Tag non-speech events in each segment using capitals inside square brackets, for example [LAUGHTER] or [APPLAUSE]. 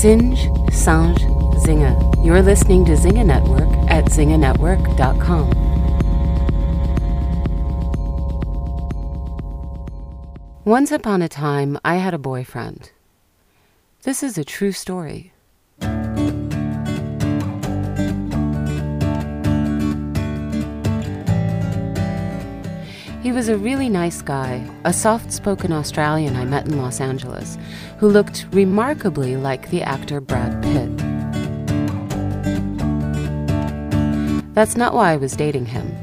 Singe, Sange, Zinga. You're listening to Zinga Network at zinganetwork.com. Once upon a time, I had a boyfriend. This is a true story. He was a really nice guy, a soft spoken Australian I met in Los Angeles, who looked remarkably like the actor Brad Pitt. That's not why I was dating him.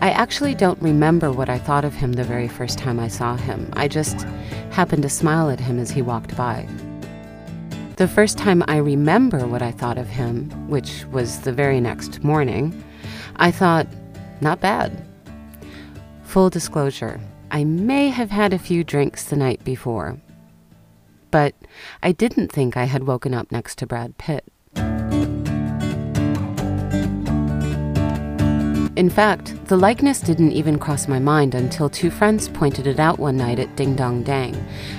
I actually don't remember what I thought of him the very first time I saw him. I just happened to smile at him as he walked by. The first time I remember what I thought of him, which was the very next morning, I thought, not bad. Full disclosure, I may have had a few drinks the night before, but I didn't think I had woken up next to Brad Pitt. In fact, the likeness didn't even cross my mind until two friends pointed it out one night at Ding Dong Dang,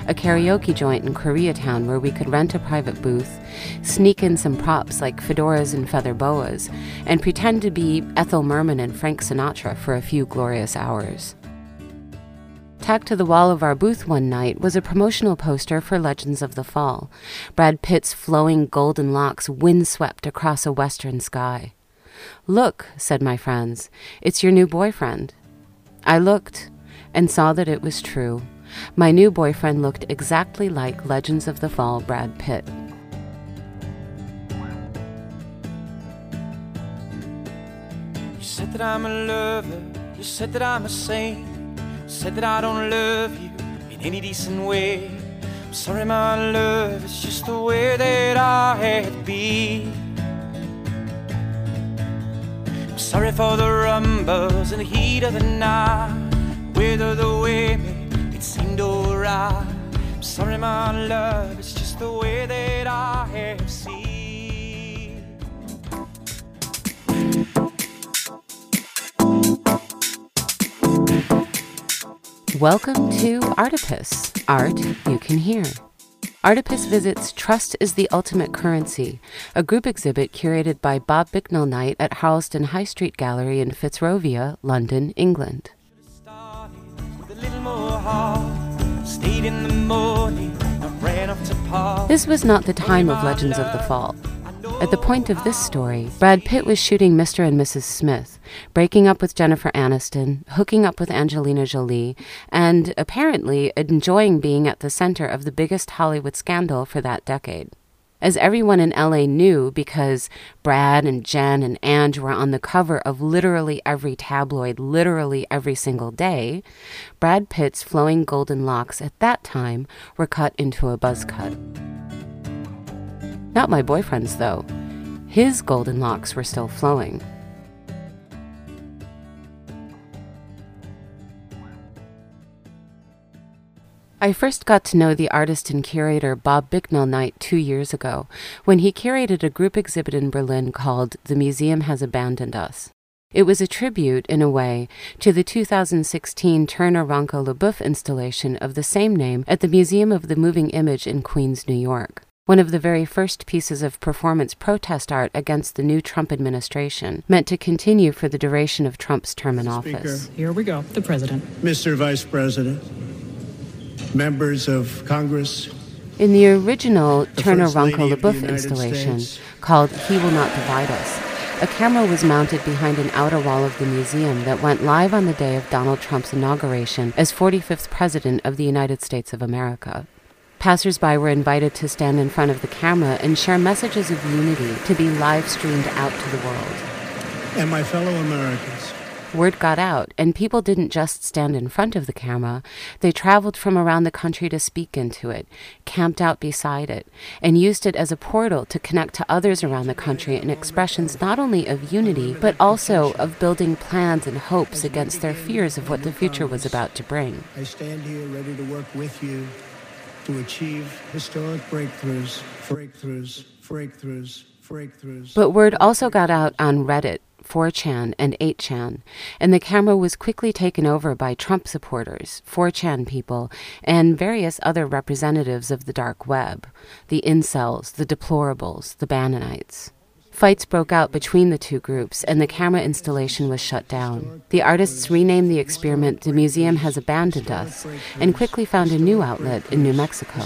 a karaoke joint in Koreatown where we could rent a private booth, sneak in some props like fedoras and feather boas, and pretend to be Ethel Merman and Frank Sinatra for a few glorious hours. Tacked to the wall of our booth one night was a promotional poster for Legends of the Fall, Brad Pitt's flowing golden locks windswept across a western sky. Look, said my friends, it's your new boyfriend. I looked and saw that it was true. My new boyfriend looked exactly like Legends of the Fall Brad Pitt. You said that I'm a lover, you said that I'm a saint, you said that I don't love you in any decent way. I'm sorry, my love, it's just the way that I had to be. I'm sorry for the rumbles and the heat of the night, whether the way it seemed alright. I'm sorry, my love, it's just the way that I have seen. Welcome to Artipus, art you can hear. Artipus visits Trust is the Ultimate Currency, a group exhibit curated by Bob Bicknell Knight at Harlesden High Street Gallery in Fitzrovia, London, England. This was not the time of Legends of the Fall. At the point of this story, Brad Pitt was shooting Mr. and Mrs. Smith, breaking up with Jennifer Aniston, hooking up with Angelina Jolie, and apparently enjoying being at the center of the biggest Hollywood scandal for that decade. As everyone in LA knew because Brad and Jen and Ange were on the cover of literally every tabloid, literally every single day, Brad Pitt's flowing golden locks at that time were cut into a buzz cut. Not my boyfriend's, though. His golden locks were still flowing. I first got to know the artist and curator Bob Bicknell Knight two years ago when he curated a group exhibit in Berlin called The Museum Has Abandoned Us. It was a tribute, in a way, to the 2016 Turner Rönkkö LaBeouf installation of the same name at the Museum of the Moving Image in Queens, New York one of the very first pieces of performance protest art against the new Trump administration, meant to continue for the duration of Trump's term in office. Here we go. The president. Mr. Vice President, members of Congress, In the original Turner First Ronco of the LaBeouf installation, States. called He Will Not Divide Us, a camera was mounted behind an outer wall of the museum that went live on the day of Donald Trump's inauguration as 45th President of the United States of America. Passersby were invited to stand in front of the camera and share messages of unity to be live streamed out to the world. and my fellow Americans. Word got out, and people didn't just stand in front of the camera, they traveled from around the country to speak into it, camped out beside it, and used it as a portal to connect to others around the country in expressions not only of unity, but also of building plans and hopes against their fears of what the future was about to bring. I stand here ready to work with you to achieve historic breakthroughs, breakthroughs, breakthroughs, breakthroughs. But word also got out on Reddit 4chan, and 8chan, and the camera was quickly taken over by Trump supporters, 4chan people, and various other representatives of the dark web the incels, the deplorables, the Bannonites. Fights broke out between the two groups, and the camera installation was shut down. The artists renamed the experiment The Museum Has Abandoned Us and quickly found a new outlet in New Mexico.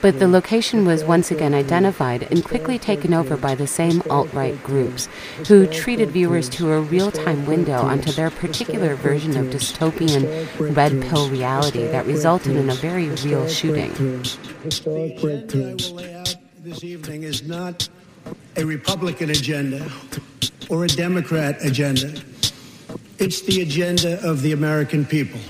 But the location was once again identified and quickly taken over by the same alt right groups, who treated viewers to a real time window onto their particular version of dystopian red pill reality that resulted in a very real shooting. This evening is not a Republican agenda or a Democrat agenda. It's the agenda of the American people.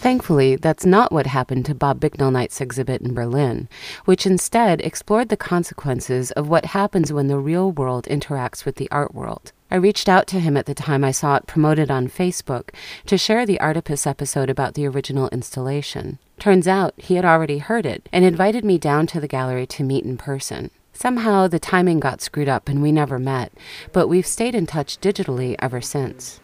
Thankfully, that's not what happened to Bob Bicknell Knight's exhibit in Berlin, which instead explored the consequences of what happens when the real world interacts with the art world. I reached out to him at the time I saw it promoted on Facebook to share the Artipus episode about the original installation. Turns out he had already heard it and invited me down to the gallery to meet in person. Somehow the timing got screwed up and we never met, but we've stayed in touch digitally ever since.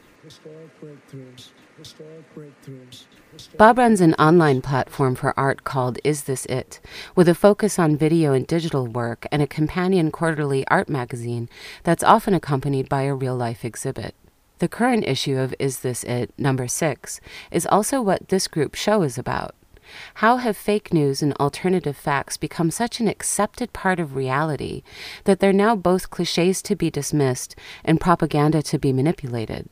Bob runs an online platform for art called Is This It, with a focus on video and digital work and a companion quarterly art magazine that's often accompanied by a real life exhibit. The current issue of Is This It, number six, is also what this group show is about. How have fake news and alternative facts become such an accepted part of reality that they're now both cliches to be dismissed and propaganda to be manipulated?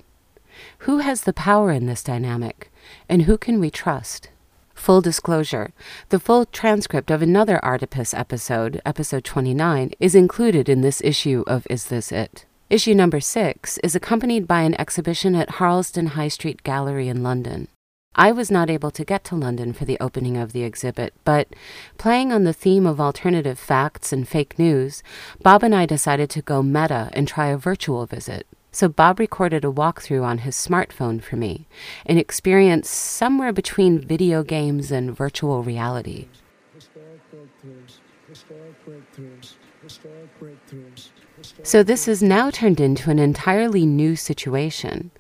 Who has the power in this dynamic, and who can we trust? Full disclosure the full transcript of another Artipus episode, episode 29, is included in this issue of Is This It? Issue number six is accompanied by an exhibition at Harlesden High Street Gallery in London. I was not able to get to London for the opening of the exhibit, but playing on the theme of alternative facts and fake news, Bob and I decided to go meta and try a virtual visit. So Bob recorded a walkthrough on his smartphone for me, an experience somewhere between video games and virtual reality. Historic breakthroughs, historic breakthroughs, historic breakthroughs. So, this has now turned into an entirely new situation.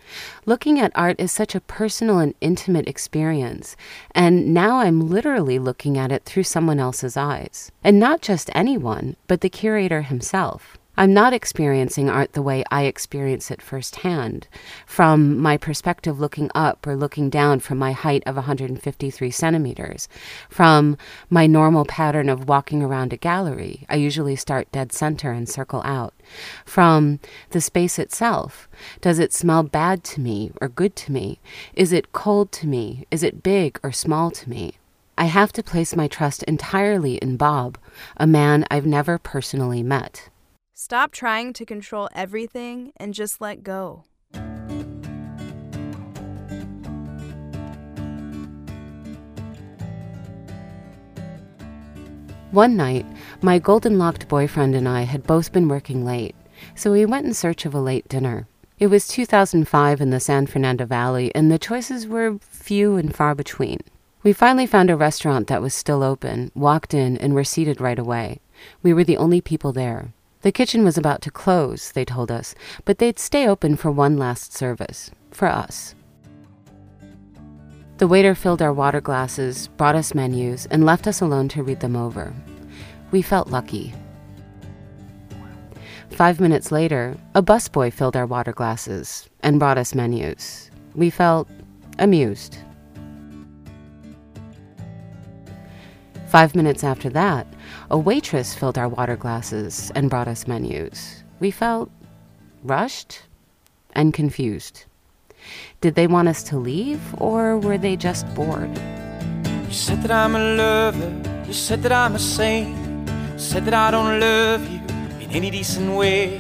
Looking at art is such a personal and intimate experience, and now I'm literally looking at it through someone else's eyes. And not just anyone, but the curator himself. I'm not experiencing art the way I experience it firsthand, from my perspective looking up or looking down from my height of 153 centimeters, from my normal pattern of walking around a gallery. I usually start dead center and circle out. From the space itself. Does it smell bad to me or good to me? Is it cold to me? Is it big or small to me? I have to place my trust entirely in Bob, a man I've never personally met. Stop trying to control everything and just let go. One night, my golden locked boyfriend and I had both been working late, so we went in search of a late dinner. It was 2005 in the San Fernando Valley, and the choices were few and far between. We finally found a restaurant that was still open, walked in, and were seated right away. We were the only people there. The kitchen was about to close, they told us, but they'd stay open for one last service. For us. The waiter filled our water glasses, brought us menus, and left us alone to read them over. We felt lucky. Five minutes later, a busboy filled our water glasses and brought us menus. We felt amused. Five minutes after that, a waitress filled our water glasses and brought us menus. We felt rushed and confused. Did they want us to leave, or were they just bored? You said that I'm a lover, you said that I'm a saint, said that I don't love you in any decent way.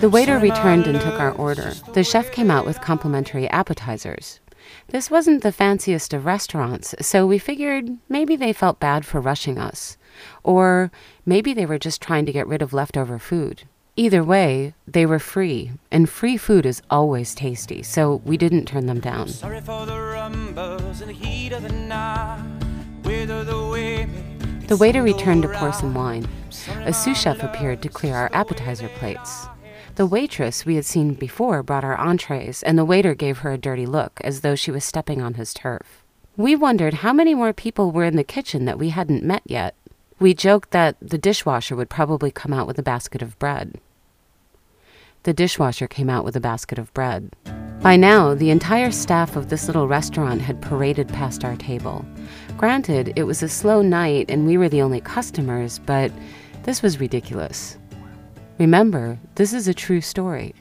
The waiter returned and took our order. The chef came out with complimentary appetizers. This wasn't the fanciest of restaurants, so we figured maybe they felt bad for rushing us. Or maybe they were just trying to get rid of leftover food. Either way, they were free, and free food is always tasty, so we didn't turn them down. The waiter returned to pour some wine. A sous chef appeared to clear our appetizer plates. The waitress we had seen before brought our entrees, and the waiter gave her a dirty look, as though she was stepping on his turf. We wondered how many more people were in the kitchen that we hadn't met yet. We joked that the dishwasher would probably come out with a basket of bread. The dishwasher came out with a basket of bread. By now, the entire staff of this little restaurant had paraded past our table. Granted, it was a slow night and we were the only customers, but this was ridiculous. Remember, this is a true story.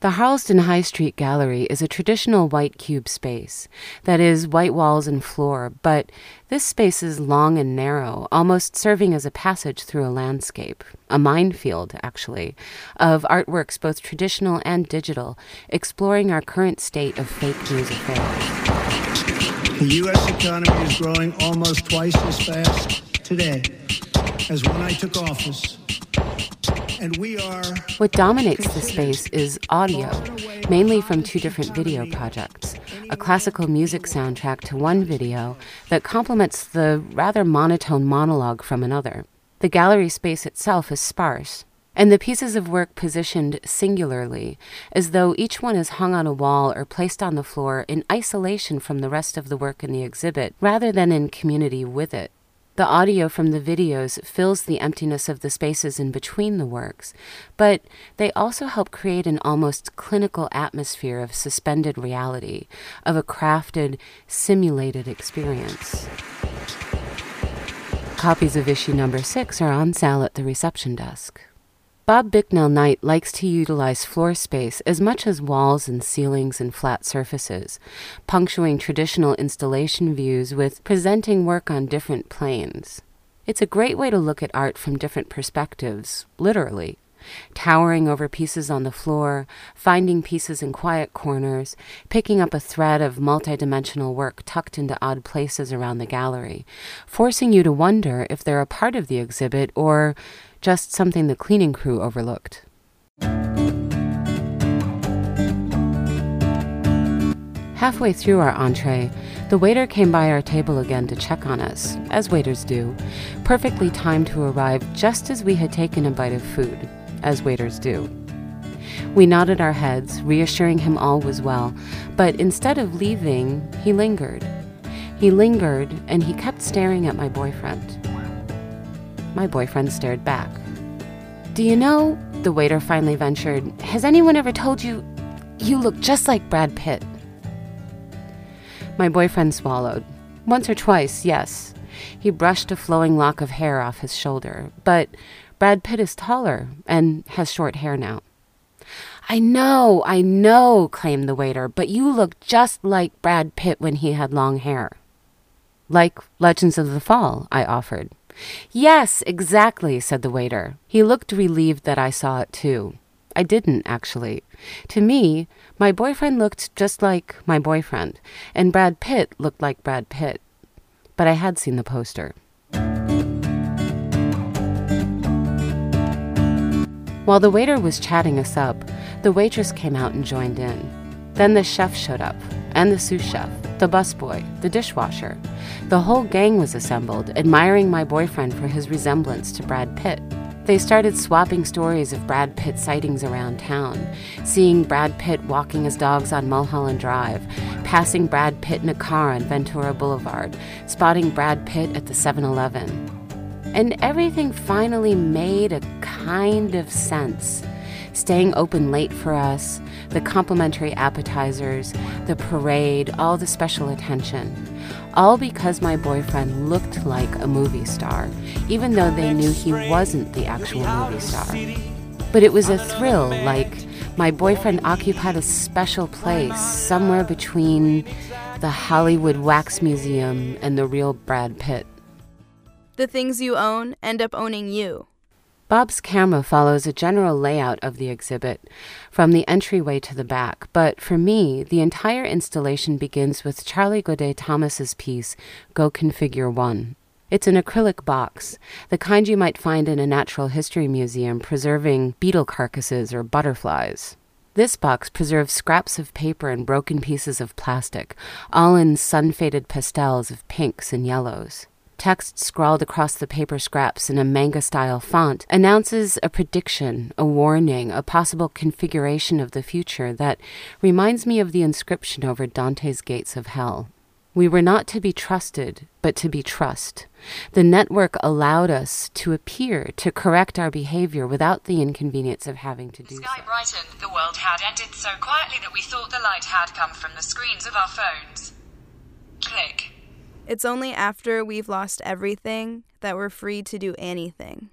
The Harlesden High Street Gallery is a traditional white cube space, that is, white walls and floor, but this space is long and narrow, almost serving as a passage through a landscape, a minefield, actually, of artworks both traditional and digital, exploring our current state of fake news affairs. The U.S. economy is growing almost twice as fast today as when I took office. What dominates the space is audio, mainly from two different video projects a classical music soundtrack to one video that complements the rather monotone monologue from another. The gallery space itself is sparse, and the pieces of work positioned singularly, as though each one is hung on a wall or placed on the floor in isolation from the rest of the work in the exhibit, rather than in community with it. The audio from the videos fills the emptiness of the spaces in between the works, but they also help create an almost clinical atmosphere of suspended reality, of a crafted, simulated experience. Copies of issue number six are on sale at the reception desk. Bob Bicknell Knight likes to utilize floor space as much as walls and ceilings and flat surfaces, punctuating traditional installation views with presenting work on different planes. It's a great way to look at art from different perspectives, literally. Towering over pieces on the floor, finding pieces in quiet corners, picking up a thread of multidimensional work tucked into odd places around the gallery, forcing you to wonder if they're a part of the exhibit or just something the cleaning crew overlooked. Halfway through our entree, the waiter came by our table again to check on us, as waiters do, perfectly timed to arrive just as we had taken a bite of food, as waiters do. We nodded our heads, reassuring him all was well, but instead of leaving, he lingered. He lingered and he kept staring at my boyfriend. My boyfriend stared back. Do you know, the waiter finally ventured, has anyone ever told you you look just like Brad Pitt? My boyfriend swallowed. Once or twice, yes. He brushed a flowing lock of hair off his shoulder, but Brad Pitt is taller and has short hair now. I know, I know, claimed the waiter, but you look just like Brad Pitt when he had long hair. Like Legends of the Fall, I offered. Yes, exactly, said the waiter. He looked relieved that I saw it too. I didn't, actually. To me, my boyfriend looked just like my boyfriend, and Brad Pitt looked like Brad Pitt. But I had seen the poster. While the waiter was chatting us up, the waitress came out and joined in. Then the chef showed up, and the sous chef, the busboy, the dishwasher. The whole gang was assembled, admiring my boyfriend for his resemblance to Brad Pitt. They started swapping stories of Brad Pitt sightings around town, seeing Brad Pitt walking his dogs on Mulholland Drive, passing Brad Pitt in a car on Ventura Boulevard, spotting Brad Pitt at the 7 Eleven. And everything finally made a kind of sense. Staying open late for us, the complimentary appetizers, the parade, all the special attention. All because my boyfriend looked like a movie star, even though they knew he wasn't the actual movie star. But it was a thrill, like my boyfriend occupied a special place somewhere between the Hollywood Wax Museum and the real Brad Pitt. The things you own end up owning you. Bob's camera follows a general layout of the exhibit, from the entryway to the back, but for me, the entire installation begins with Charlie Godet Thomas's piece, Go Configure One. It's an acrylic box, the kind you might find in a natural history museum preserving beetle carcasses or butterflies. This box preserves scraps of paper and broken pieces of plastic, all in sun faded pastels of pinks and yellows. Text scrawled across the paper scraps in a manga style font announces a prediction, a warning, a possible configuration of the future that reminds me of the inscription over Dante's gates of hell. We were not to be trusted, but to be trust. The network allowed us to appear, to correct our behavior without the inconvenience of having to do The sky so. brightened. The world had ended so quietly that we thought the light had come from the screens of our phones. It's only after we've lost everything that we're free to do anything.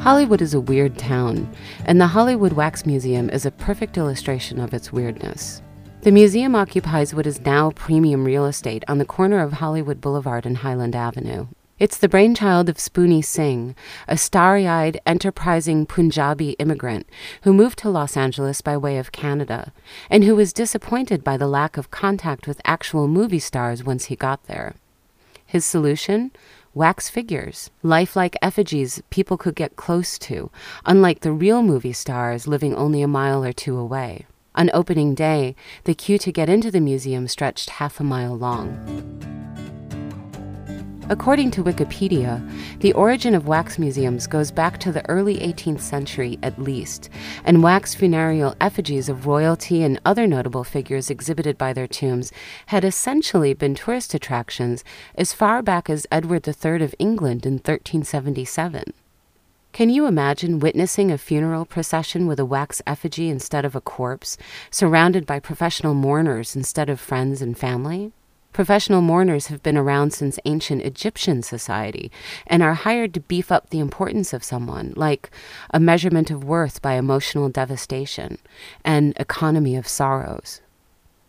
Hollywood is a weird town, and the Hollywood Wax Museum is a perfect illustration of its weirdness. The museum occupies what is now premium real estate on the corner of Hollywood Boulevard and Highland Avenue. It's the brainchild of Spoony Singh, a starry eyed, enterprising Punjabi immigrant who moved to Los Angeles by way of Canada, and who was disappointed by the lack of contact with actual movie stars once he got there. His solution? Wax figures, lifelike effigies people could get close to, unlike the real movie stars living only a mile or two away. On opening day, the queue to get into the museum stretched half a mile long. According to Wikipedia, the origin of wax museums goes back to the early 18th century at least, and wax funereal effigies of royalty and other notable figures exhibited by their tombs had essentially been tourist attractions as far back as Edward III of England in 1377. Can you imagine witnessing a funeral procession with a wax effigy instead of a corpse, surrounded by professional mourners instead of friends and family? Professional mourners have been around since ancient Egyptian society and are hired to beef up the importance of someone, like a measurement of worth by emotional devastation, an economy of sorrows.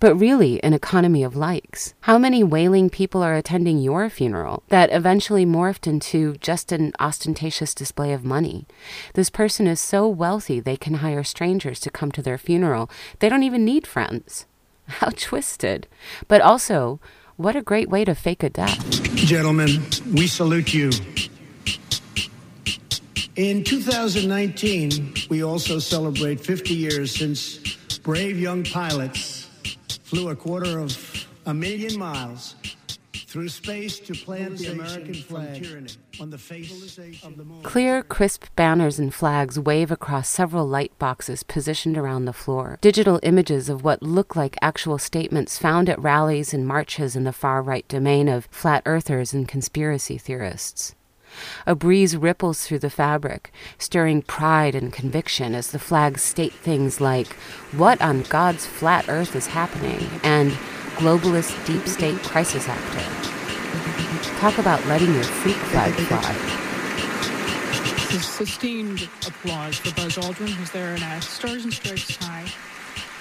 But really, an economy of likes. How many wailing people are attending your funeral that eventually morphed into just an ostentatious display of money? This person is so wealthy they can hire strangers to come to their funeral. They don't even need friends. [LAUGHS] How twisted. But also, what a great way to fake a death. Gentlemen, we salute you. In 2019, we also celebrate 50 years since brave young pilots flew a quarter of a million miles through space to plant the American flag on the face of the moon. Clear, crisp banners and flags wave across several light boxes positioned around the floor. Digital images of what look like actual statements found at rallies and marches in the far right domain of flat earthers and conspiracy theorists. A breeze ripples through the fabric, stirring pride and conviction as the flags state things like, What on God's flat earth is happening? and Globalist deep state crisis actor. Talk about letting your freak flag fly. Sustained applause for Buzz Aldrin, who's there in a Stars and Stripes tie.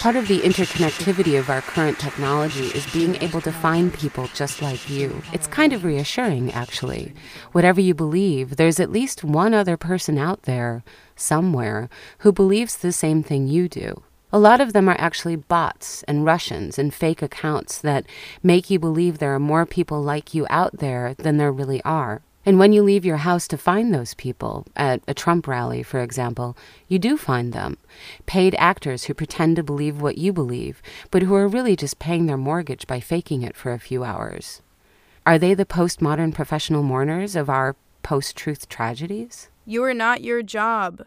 Part of the interconnectivity of our current technology is being able to find people just like you. It's kind of reassuring, actually. Whatever you believe, there's at least one other person out there, somewhere, who believes the same thing you do. A lot of them are actually bots and Russians and fake accounts that make you believe there are more people like you out there than there really are. And when you leave your house to find those people, at a Trump rally, for example, you do find them. Paid actors who pretend to believe what you believe, but who are really just paying their mortgage by faking it for a few hours. Are they the postmodern professional mourners of our post truth tragedies? You are not your job.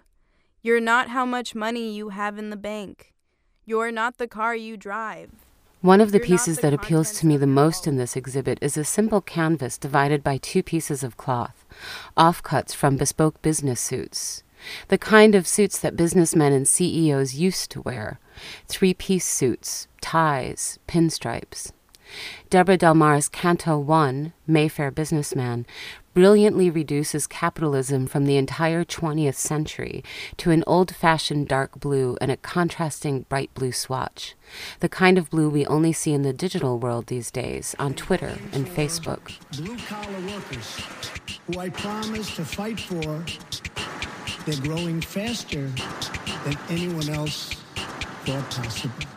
You're not how much money you have in the bank. You're not the car you drive. One of the You're pieces the that appeals to me the most in this exhibit is a simple canvas divided by two pieces of cloth, offcuts from bespoke business suits. The kind of suits that businessmen and CEOs used to wear three piece suits, ties, pinstripes. Debora Delmar's Canto 1, Mayfair Businessman, brilliantly reduces capitalism from the entire 20th century to an old fashioned dark blue and a contrasting bright blue swatch. The kind of blue we only see in the digital world these days, on Twitter and Facebook. Blue collar workers, who I promise to fight for, they're growing faster than anyone else thought possible.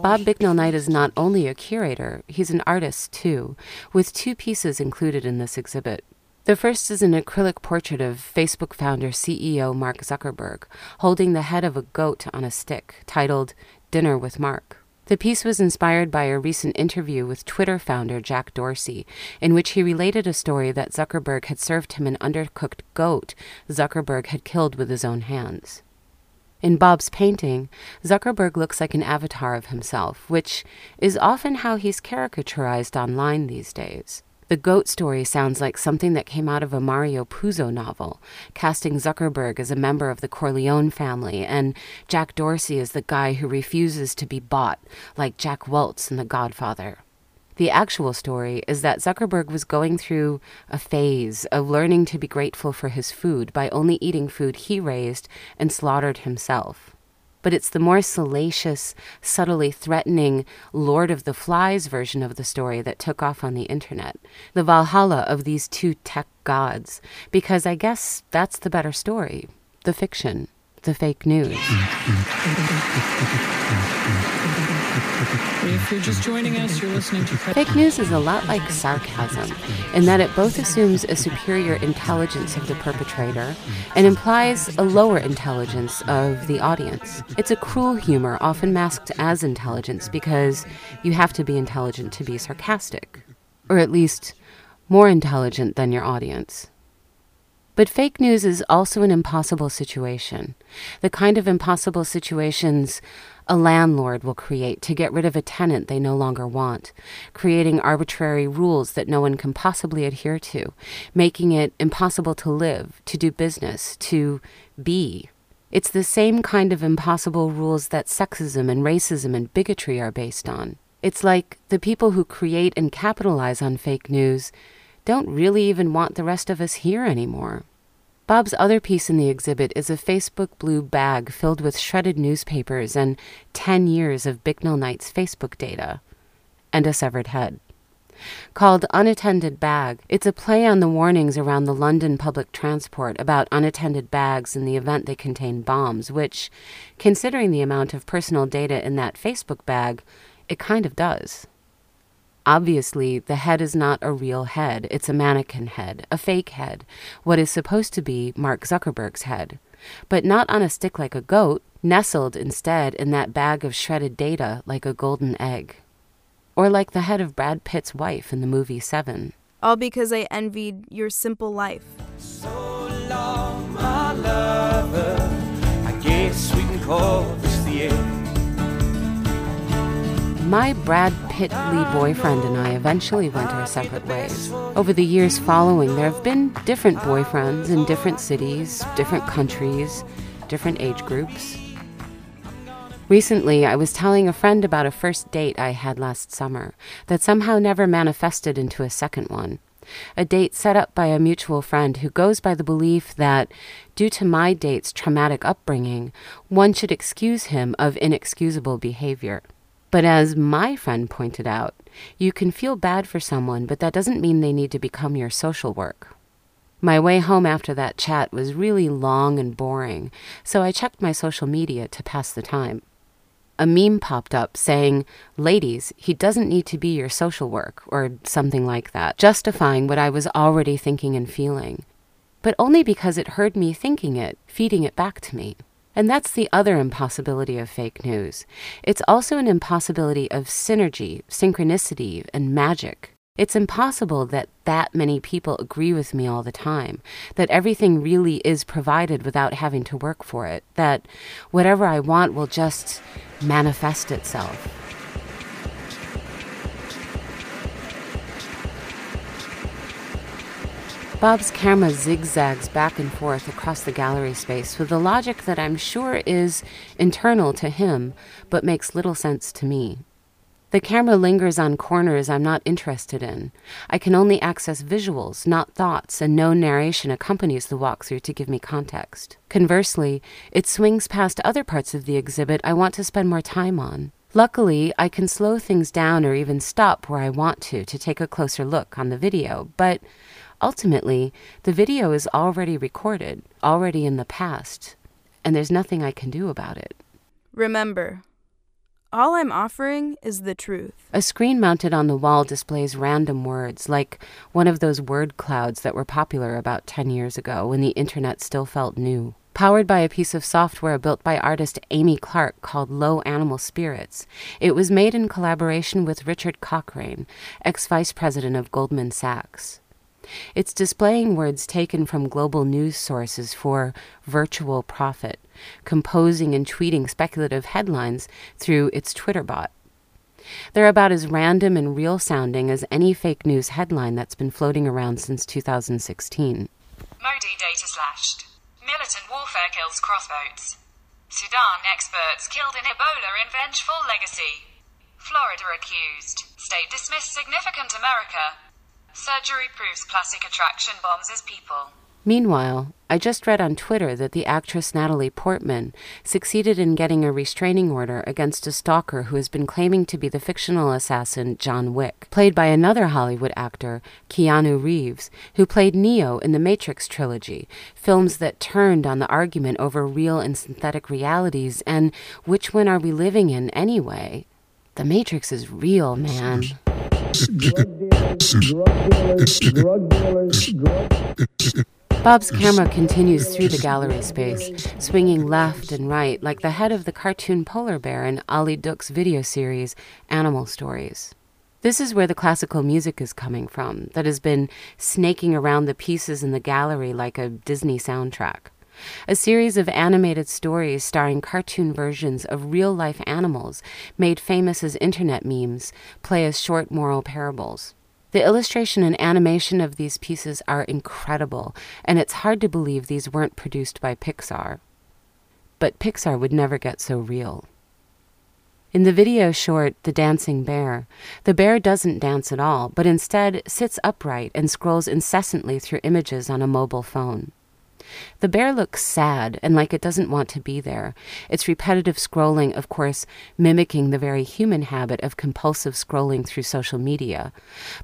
Bob Bicknell Knight is not only a curator, he's an artist too, with two pieces included in this exhibit. The first is an acrylic portrait of Facebook founder CEO Mark Zuckerberg holding the head of a goat on a stick, titled Dinner with Mark. The piece was inspired by a recent interview with Twitter founder Jack Dorsey, in which he related a story that Zuckerberg had served him an undercooked goat Zuckerberg had killed with his own hands. In Bob's painting, Zuckerberg looks like an avatar of himself, which is often how he's caricaturized online these days. The goat story sounds like something that came out of a Mario Puzo novel, casting Zuckerberg as a member of the Corleone family and Jack Dorsey as the guy who refuses to be bought, like Jack Woltz in The Godfather. The actual story is that Zuckerberg was going through a phase of learning to be grateful for his food by only eating food he raised and slaughtered himself but it's the more salacious, subtly threatening Lord of the Flies version of the story that took off on the internet. The Valhalla of these two tech gods. Because I guess that's the better story. The fiction. The fake news. If you're just joining us, you're listening to Fake news is a lot like sarcasm in that it both assumes a superior intelligence of the perpetrator and implies a lower intelligence of the audience. It's a cruel humor, often masked as intelligence, because you have to be intelligent to be sarcastic, or at least more intelligent than your audience. But fake news is also an impossible situation. The kind of impossible situations a landlord will create to get rid of a tenant they no longer want, creating arbitrary rules that no one can possibly adhere to, making it impossible to live, to do business, to be. It's the same kind of impossible rules that sexism and racism and bigotry are based on. It's like the people who create and capitalize on fake news don't really even want the rest of us here anymore. Bob's other piece in the exhibit is a Facebook blue bag filled with shredded newspapers and 10 years of Bicknell Knight's Facebook data, and a severed head. Called Unattended Bag, it's a play on the warnings around the London public transport about unattended bags in the event they contain bombs, which, considering the amount of personal data in that Facebook bag, it kind of does. Obviously, the head is not a real head. It's a mannequin head, a fake head, what is supposed to be Mark Zuckerberg's head. But not on a stick like a goat, nestled instead in that bag of shredded data like a golden egg. Or like the head of Brad Pitt's wife in the movie Seven. All because I envied your simple life. So long, my lover. I guess we can call My Brad Pitt lead boyfriend and I eventually went our separate ways. Over the years following, there have been different boyfriends in different cities, different countries, different age groups. Recently, I was telling a friend about a first date I had last summer that somehow never manifested into a second one. A date set up by a mutual friend who goes by the belief that, due to my date's traumatic upbringing, one should excuse him of inexcusable behavior. But as my friend pointed out, you can feel bad for someone, but that doesn't mean they need to become your social work. My way home after that chat was really long and boring, so I checked my social media to pass the time. A meme popped up saying, Ladies, he doesn't need to be your social work, or something like that, justifying what I was already thinking and feeling. But only because it heard me thinking it, feeding it back to me. And that's the other impossibility of fake news. It's also an impossibility of synergy, synchronicity, and magic. It's impossible that that many people agree with me all the time, that everything really is provided without having to work for it, that whatever I want will just manifest itself. Bob's camera zigzags back and forth across the gallery space with a logic that I'm sure is internal to him, but makes little sense to me. The camera lingers on corners I'm not interested in. I can only access visuals, not thoughts, and no narration accompanies the walkthrough to give me context. Conversely, it swings past other parts of the exhibit I want to spend more time on. Luckily, I can slow things down or even stop where I want to to take a closer look on the video, but ultimately, the video is already recorded, already in the past, and there's nothing I can do about it. Remember, all I'm offering is the truth. A screen mounted on the wall displays random words, like one of those word clouds that were popular about 10 years ago when the internet still felt new. Powered by a piece of software built by artist Amy Clark called Low Animal Spirits, it was made in collaboration with Richard Cochrane, ex vice president of Goldman Sachs. It's displaying words taken from global news sources for virtual profit, composing and tweeting speculative headlines through its Twitter bot. They're about as random and real sounding as any fake news headline that's been floating around since 2016. Modi data slashed. Militant warfare kills crossboats. Sudan experts killed in Ebola in vengeful legacy. Florida accused. State dismissed significant America. Surgery proves plastic attraction bombs as people. Meanwhile, I just read on Twitter that the actress Natalie Portman succeeded in getting a restraining order against a stalker who has been claiming to be the fictional assassin John Wick, played by another Hollywood actor, Keanu Reeves, who played Neo in the Matrix trilogy, films that turned on the argument over real and synthetic realities and which one are we living in anyway? The Matrix is real, man. [LAUGHS] Bob's camera continues through the gallery space, swinging left and right like the head of the cartoon polar bear in Ali Duk's video series, Animal Stories. This is where the classical music is coming from, that has been snaking around the pieces in the gallery like a Disney soundtrack. A series of animated stories starring cartoon versions of real life animals, made famous as internet memes, play as short moral parables. The illustration and animation of these pieces are incredible, and it's hard to believe these weren't produced by Pixar. But Pixar would never get so real. In the video short, The Dancing Bear, the bear doesn't dance at all, but instead sits upright and scrolls incessantly through images on a mobile phone. The bear looks sad and like it doesn't want to be there. Its repetitive scrolling, of course, mimicking the very human habit of compulsive scrolling through social media,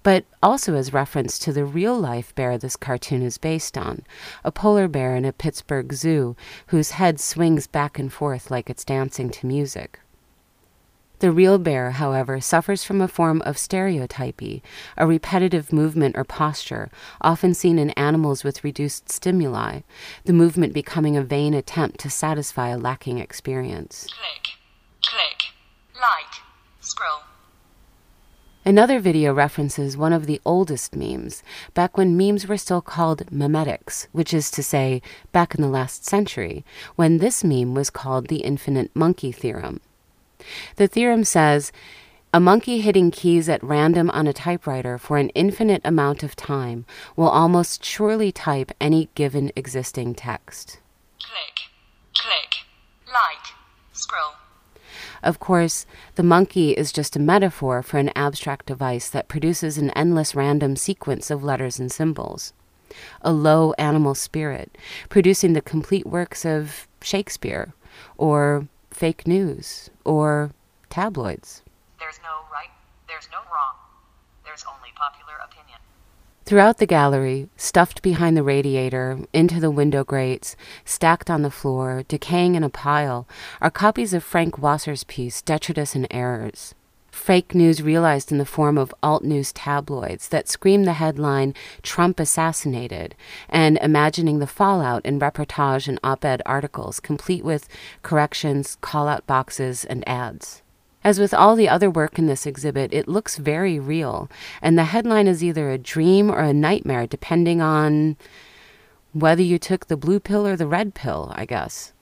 but also as reference to the real life bear this cartoon is based on a polar bear in a Pittsburgh zoo whose head swings back and forth like it's dancing to music. The real bear, however, suffers from a form of stereotypy, a repetitive movement or posture, often seen in animals with reduced stimuli, the movement becoming a vain attempt to satisfy a lacking experience. Click, click, like, scroll. Another video references one of the oldest memes, back when memes were still called memetics, which is to say, back in the last century, when this meme was called the infinite monkey theorem. The theorem says a monkey hitting keys at random on a typewriter for an infinite amount of time will almost surely type any given existing text. Click, click, like, scroll. Of course, the monkey is just a metaphor for an abstract device that produces an endless random sequence of letters and symbols. A low animal spirit, producing the complete works of Shakespeare, or fake news or tabloids. There's no right, there's no wrong. There's only popular opinion. Throughout the gallery, stuffed behind the radiator, into the window grates, stacked on the floor, decaying in a pile, are copies of Frank Wasser's piece, Detritus and Errors. Fake news realized in the form of alt news tabloids that scream the headline, Trump assassinated, and imagining the fallout in reportage and op ed articles, complete with corrections, call out boxes, and ads. As with all the other work in this exhibit, it looks very real, and the headline is either a dream or a nightmare, depending on whether you took the blue pill or the red pill, I guess.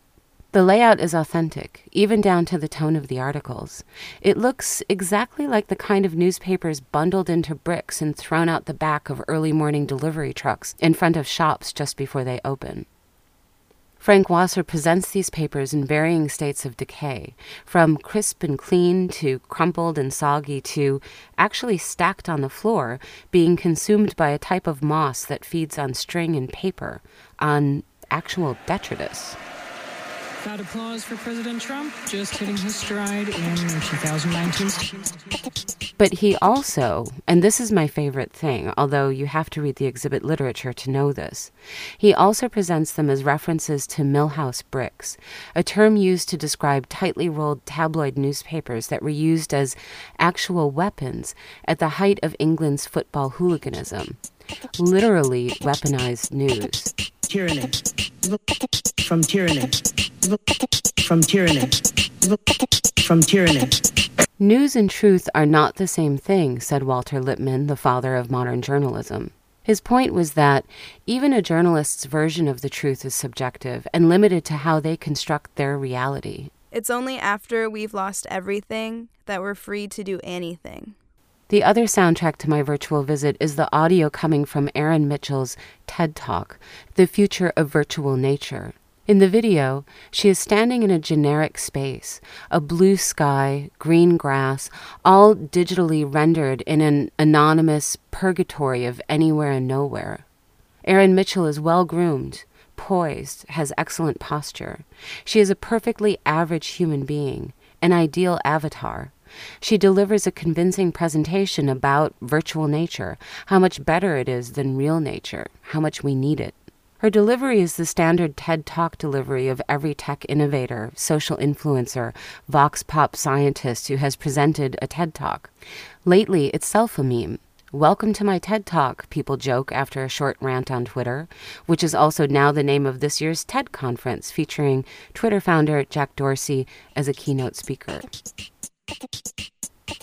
The layout is authentic, even down to the tone of the articles. It looks exactly like the kind of newspapers bundled into bricks and thrown out the back of early morning delivery trucks in front of shops just before they open. Frank Wasser presents these papers in varying states of decay, from crisp and clean to crumpled and soggy to actually stacked on the floor, being consumed by a type of moss that feeds on string and paper, on actual detritus. That applause for President Trump just hitting his stride in 2019. But he also, and this is my favorite thing, although you have to read the exhibit literature to know this, he also presents them as references to Millwall bricks, a term used to describe tightly rolled tabloid newspapers that were used as actual weapons at the height of England's football hooliganism. Literally weaponized news. Tyranny. from tyranny, from tyranny, from tyranny. News and truth are not the same thing, said Walter Lippmann, the father of modern journalism. His point was that even a journalist's version of the truth is subjective and limited to how they construct their reality. It's only after we've lost everything that we're free to do anything. The other soundtrack to my virtual visit is the audio coming from Erin Mitchell's TED Talk, The Future of Virtual Nature. In the video, she is standing in a generic space, a blue sky, green grass, all digitally rendered in an anonymous purgatory of anywhere and nowhere. Erin Mitchell is well groomed, poised, has excellent posture. She is a perfectly average human being, an ideal avatar. She delivers a convincing presentation about virtual nature, how much better it is than real nature, how much we need it. Her delivery is the standard TED Talk delivery of every tech innovator, social influencer, vox pop scientist who has presented a TED Talk. Lately, it's self a meme. Welcome to my TED Talk, people joke after a short rant on Twitter, which is also now the name of this year's TED conference featuring Twitter founder Jack Dorsey as a keynote speaker.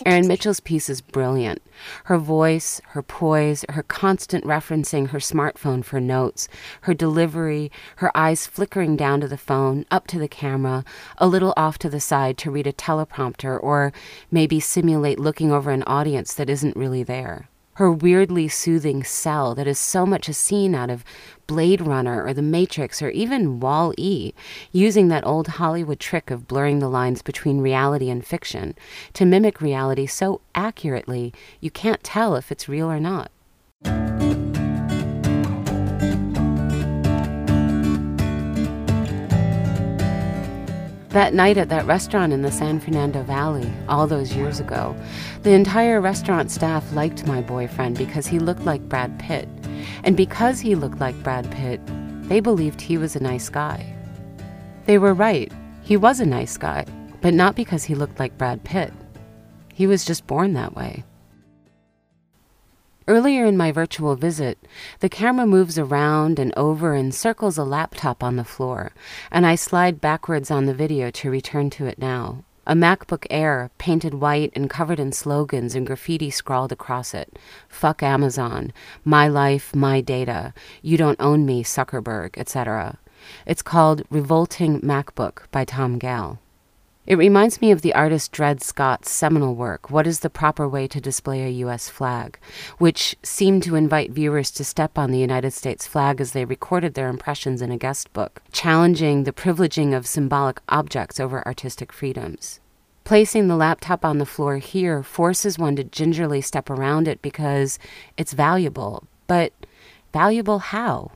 Erin Mitchell's piece is brilliant. Her voice, her poise, her constant referencing her smartphone for notes, her delivery, her eyes flickering down to the phone, up to the camera, a little off to the side to read a teleprompter or maybe simulate looking over an audience that isn't really there her weirdly soothing cell that is so much a scene out of Blade Runner or The Matrix or even Wall E, using that old Hollywood trick of blurring the lines between reality and fiction to mimic reality so accurately you can't tell if it's real or not. That night at that restaurant in the San Fernando Valley, all those years ago, the entire restaurant staff liked my boyfriend because he looked like Brad Pitt. And because he looked like Brad Pitt, they believed he was a nice guy. They were right. He was a nice guy, but not because he looked like Brad Pitt. He was just born that way. Earlier in my virtual visit, the camera moves around and over and circles a laptop on the floor, and I slide backwards on the video to return to it now. A MacBook Air, painted white and covered in slogans and graffiti scrawled across it. Fuck Amazon. My life, my data. You don't own me, Zuckerberg, etc. It's called Revolting MacBook by Tom Gale. It reminds me of the artist Dread Scott's seminal work, What is the Proper Way to Display a U.S. Flag, which seemed to invite viewers to step on the United States flag as they recorded their impressions in a guest book, challenging the privileging of symbolic objects over artistic freedoms. Placing the laptop on the floor here forces one to gingerly step around it because it's valuable. But valuable how?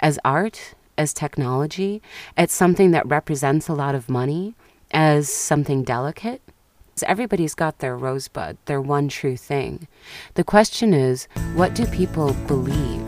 As art? As technology? As something that represents a lot of money? As something delicate. Everybody's got their rosebud, their one true thing. The question is, what do people believe?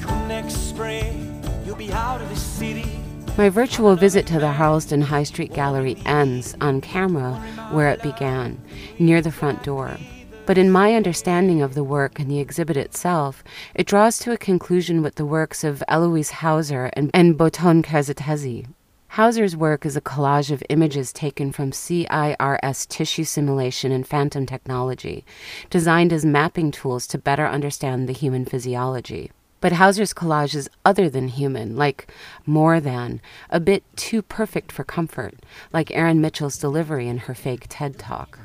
Come next spring, you'll be out of the city. My virtual visit to the Harlesden High Street Gallery ends on camera where it began, near the front door. But in my understanding of the work and the exhibit itself, it draws to a conclusion with the works of Eloise Hawser and, and Botond Keresztesi, Hawser's work is a collage of images taken from CIRS tissue simulation and phantom technology, designed as mapping tools to better understand the human physiology. But Hawser's collage is other than human, like more than, a bit too perfect for comfort, like Erin Mitchell's delivery in her fake TED talk.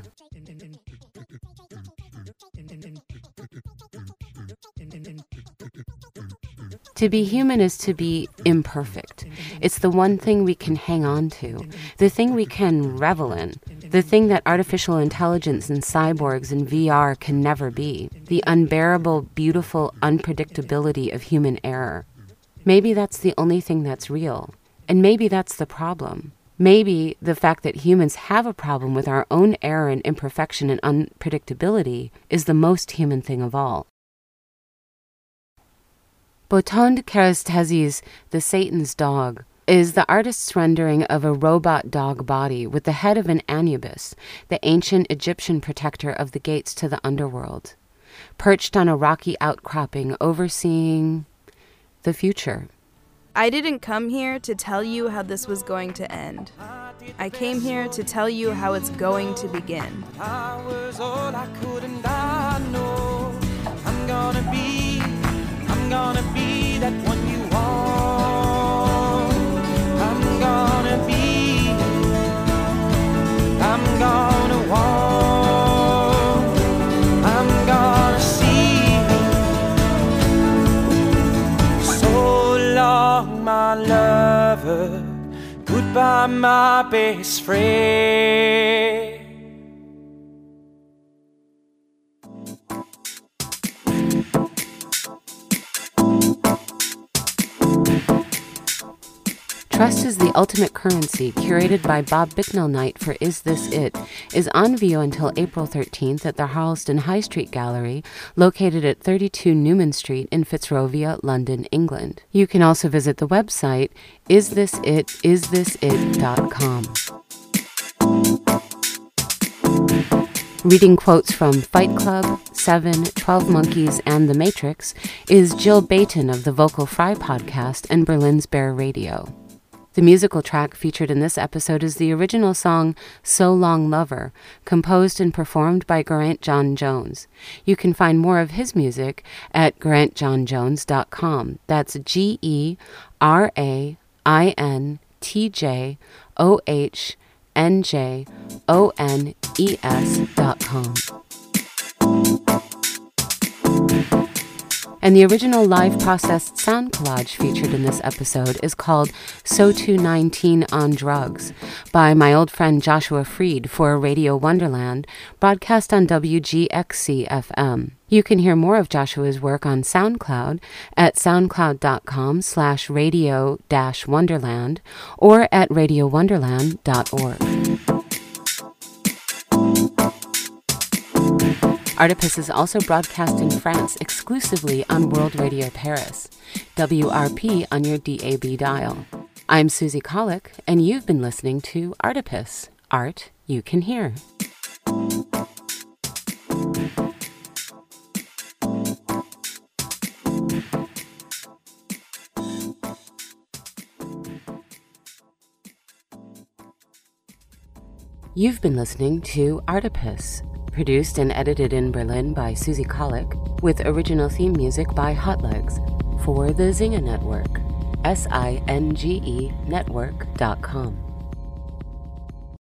To be human is to be imperfect. It's the one thing we can hang on to, the thing we can revel in, the thing that artificial intelligence and cyborgs and VR can never be, the unbearable, beautiful unpredictability of human error. Maybe that's the only thing that's real. And maybe that's the problem. Maybe the fact that humans have a problem with our own error and imperfection and unpredictability is the most human thing of all. Botond Keresztesi's The Satan's Dog is the artist's rendering of a robot dog body with the head of an Anubis, the ancient Egyptian protector of the gates to the underworld, perched on a rocky outcropping overseeing the future. I didn't come here to tell you how this was going to end. I came here to tell you how it's going to begin. I'm gonna be, that one you want. I'm gonna be, I'm gonna want, I'm gonna see. So long, my lover. Goodbye, my best friend. Trust is the Ultimate Currency, curated by Bob Bicknell Knight for Is This It, is on view until April 13th at the Harlesden High Street Gallery, located at 32 Newman Street in Fitzrovia, London, England. You can also visit the website isthisit.com. Reading quotes from Fight Club, Seven, 12 Monkeys, and The Matrix is Jill Bayton of the Vocal Fry podcast and Berlin's Bear Radio. The musical track featured in this episode is the original song So Long Lover, composed and performed by Geraint John Jones. You can find more of his music at geraintjohnjones.com. That's G E R A I N T J O H N J O N E S dot com. And the original live processed sound collage featured in this episode is called So 219 on Drugs by my old friend Joshua Freed for Radio Wonderland, broadcast on WGXC FM. You can hear more of Joshua's work on SoundCloud at soundcloud.com slash radio dash wonderland or at radiowonderland.org. Artipus is also broadcast in France exclusively on World Radio Paris, WRP on your DAB dial. I'm Susie Kahlich, and you've been listening to Artipus, art you can hear. You've been listening to Artipus, produced and edited in Berlin by Susie Kahlich, with original theme music by Hotlegs for the Zinga Network, S I N G E Network.com.